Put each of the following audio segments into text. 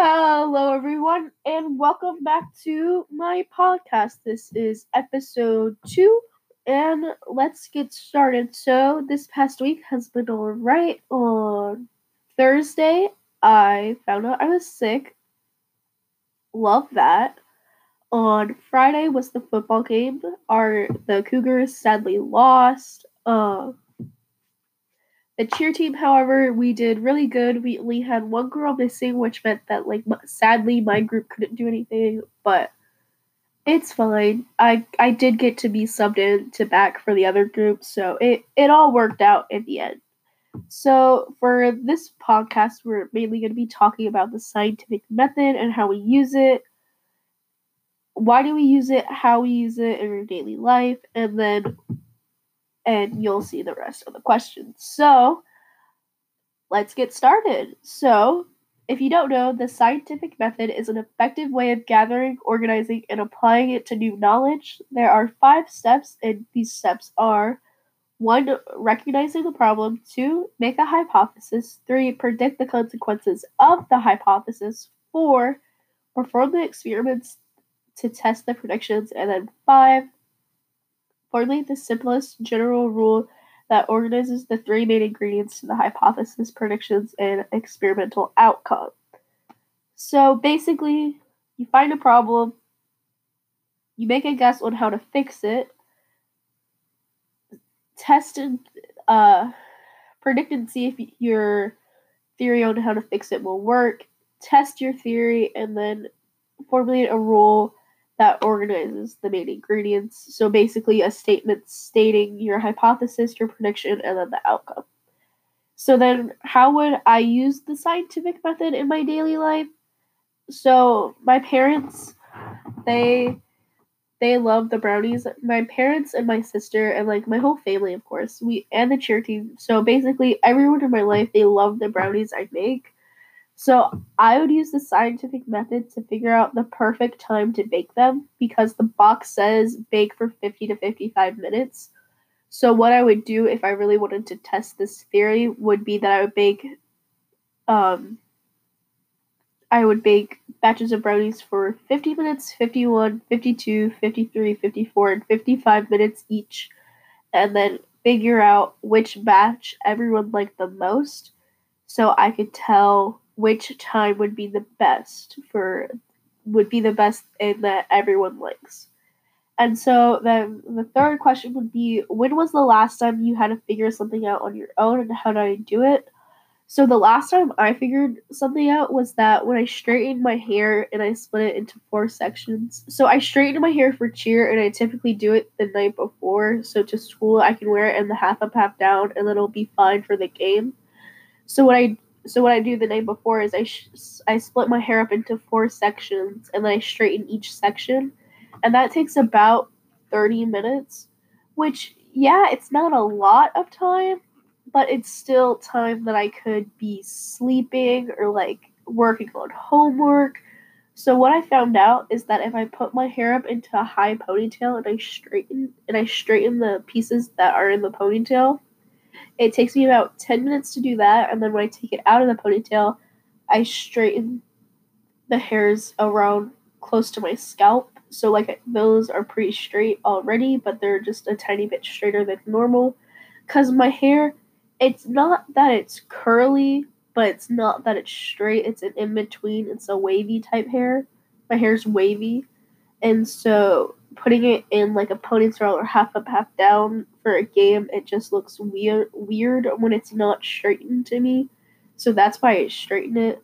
Hello, everyone, and welcome back to my podcast. This is episode two, and let's get started. So, this past week has been alright. On Thursday, I found out I was sick. Love that. On Friday was the football game. Our the Cougars sadly lost. Uh, the cheer team, however, we did really good. We only had one girl missing, which meant that, like, sadly, my group couldn't do anything, but it's fine. I I did get to be subbed in to back for the other group, so it, it all worked out in the end. So, for this podcast, we're mainly going to be talking about the scientific method and how we use it. Why do we use it? How we use it in our daily life, and then and you'll see the rest of the questions. So, let's get started. So, if you don't know, the scientific method is an effective way of gathering, organizing, and applying it to new knowledge. There are five steps, and these steps are one, recognizing the problem, two, make a hypothesis, three, predict the consequences of the hypothesis, four, perform the experiments to test the predictions, and then five, formulate the simplest general rule that organizes the three main ingredients to the hypothesis, predictions, and experimental outcome. So basically, you find a problem, you make a guess on how to fix it, test and uh, predict and see if your theory on how to fix it will work, test your theory, and then formulate a rule that organizes the main ingredients. So basically, a statement stating your hypothesis, your prediction, and then the outcome. So then, how would I use the scientific method in my daily life? So my parents, they they love the brownies. My parents and my sister and like my whole family, of course, we and the cheer team. So basically, everyone in my life they love the brownies I make. So I would use the scientific method to figure out the perfect time to bake them because the box says bake for 50 to 55 minutes. So what I would do if I really wanted to test this theory would be that I would bake um I would bake batches of brownies for 50 minutes, 51, 52, 53, 54, and 55 minutes each, and then figure out which batch everyone liked the most so I could tell which time would be the best for would be the best and that everyone likes. And so then the third question would be when was the last time you had to figure something out on your own and how did I do it? So the last time I figured something out was that when I straightened my hair and I split it into four sections. So I straightened my hair for cheer and I typically do it the night before. So to school I can wear it in the half up half down and it'll be fine for the game. So what I so what I do the night before is I sh- I split my hair up into four sections and then I straighten each section, and that takes about thirty minutes. Which yeah, it's not a lot of time, but it's still time that I could be sleeping or like working on homework. So what I found out is that if I put my hair up into a high ponytail and I straighten and I straighten the pieces that are in the ponytail, it takes me about 10 minutes to do that, and then when I take it out of the ponytail, I straighten the hairs around close to my scalp. So, like, those are pretty straight already, but they're just a tiny bit straighter than normal. Because my hair, it's not that it's curly, but it's not that it's straight. It's an in between. It's a wavy type hair. My hair's wavy. And so putting it in like a ponytail or half up, half down for a game, it just looks weird weird when it's not straightened to me. So that's why I straighten it.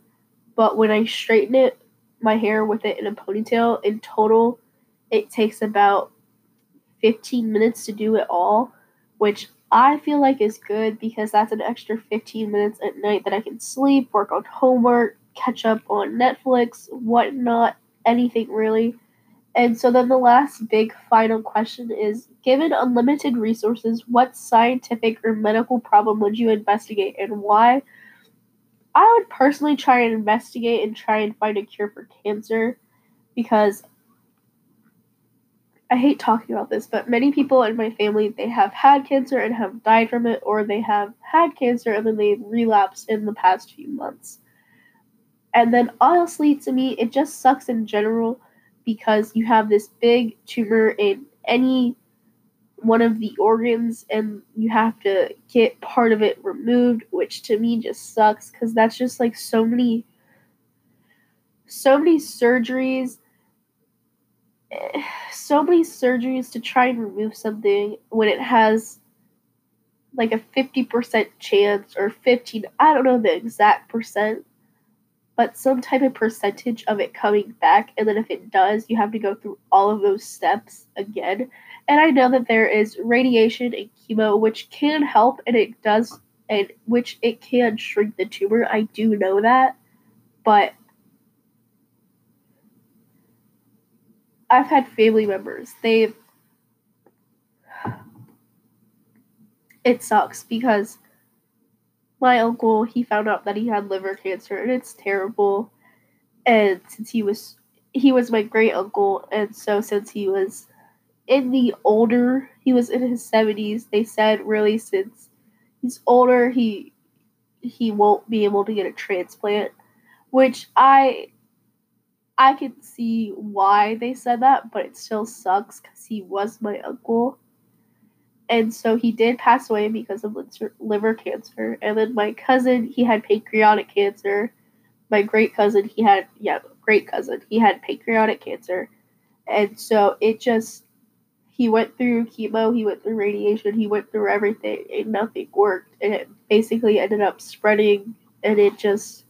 But when I straighten it, my hair with it in a ponytail, in total, it takes about 15 minutes to do it all, which I feel like is good because that's an extra 15 minutes at night that I can sleep, work on homework, catch up on Netflix, whatnot, anything really. And so then the last big final question is given unlimited resources, what scientific or medical problem would you investigate and why? I would personally try and investigate and try and find a cure for cancer because I hate talking about this, but many people in my family they have had cancer and have died from it or they have had cancer and then they relapsed in the past few months. And then honestly, to me, it just sucks in general because you have this big tumor in any one of the organs and you have to get part of it removed, which to me just sucks because that's just like so many so many surgeries eh, so many surgeries to try and remove something when it has like a 50% chance or 15 I don't know the exact percent but some type of percentage of it coming back and then if it does you have to go through all of those steps again. And I know that there is radiation and chemo which can help and it does and which it can shrink the tumor. I do know that but I've had family members they've it sucks because my uncle he found out that he had liver cancer and it's terrible. And since he was he was my great uncle and so since he was in the older he was in his 70s they said really since he's older he he won't be able to get a transplant which i i can see why they said that but it still sucks because he was my uncle and so he did pass away because of liver cancer. And then my cousin, he had pancreatic cancer. My great cousin, he had yeah, great cousin, he had pancreatic cancer, and so it just he went through chemo, he went through radiation, he went through everything, and nothing worked, and it basically ended up spreading, and it just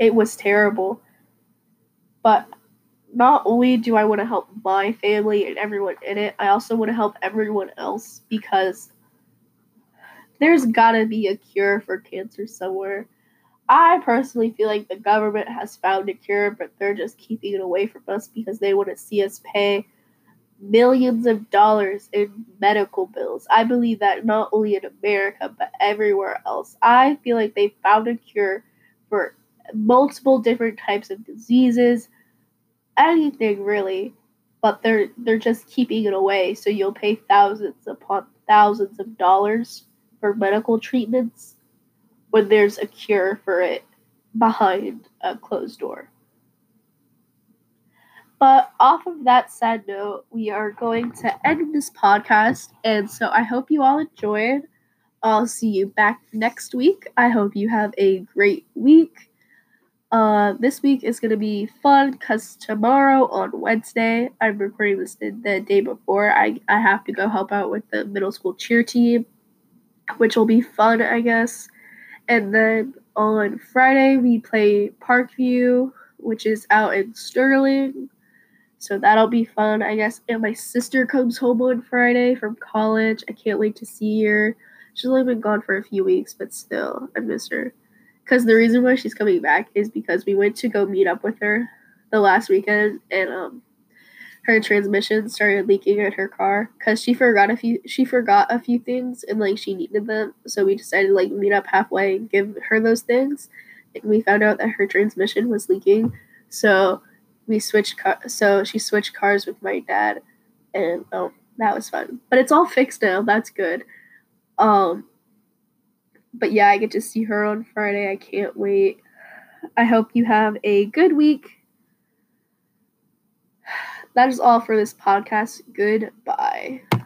it was terrible. But not only do I want to help my family and everyone in it, I also want to help everyone else because there's gotta be a cure for cancer somewhere. I personally feel like the government has found a cure, but they're just keeping it away from us because they want to see us pay millions of dollars in medical bills. I believe that not only in America, but everywhere else. I feel like they found a cure for multiple different types of diseases anything really, but they're they're just keeping it away so you'll pay thousands upon thousands of dollars for medical treatments when there's a cure for it behind a closed door. But off of that sad note, we are going to end this podcast. And so I hope you all enjoyed. I'll see you back next week. I hope you have a great week. Uh, this week is gonna be fun because tomorrow on Wednesday, I'm recording this the day before. I I have to go help out with the middle school cheer team, which will be fun, I guess. And then on Friday we play Parkview, which is out in Sterling. So that'll be fun, I guess. And my sister comes home on Friday from college. I can't wait to see her. She's only been gone for a few weeks, but still, I miss her. Because the reason why she's coming back is because we went to go meet up with her the last weekend, and um, her transmission started leaking in her car because she forgot a few she forgot a few things and like she needed them. So we decided to like meet up halfway and give her those things, and we found out that her transmission was leaking. So we switched car. So she switched cars with my dad, and um, that was fun. But it's all fixed now. That's good. Um, but yeah, I get to see her on Friday. I can't wait. I hope you have a good week. That is all for this podcast. Goodbye.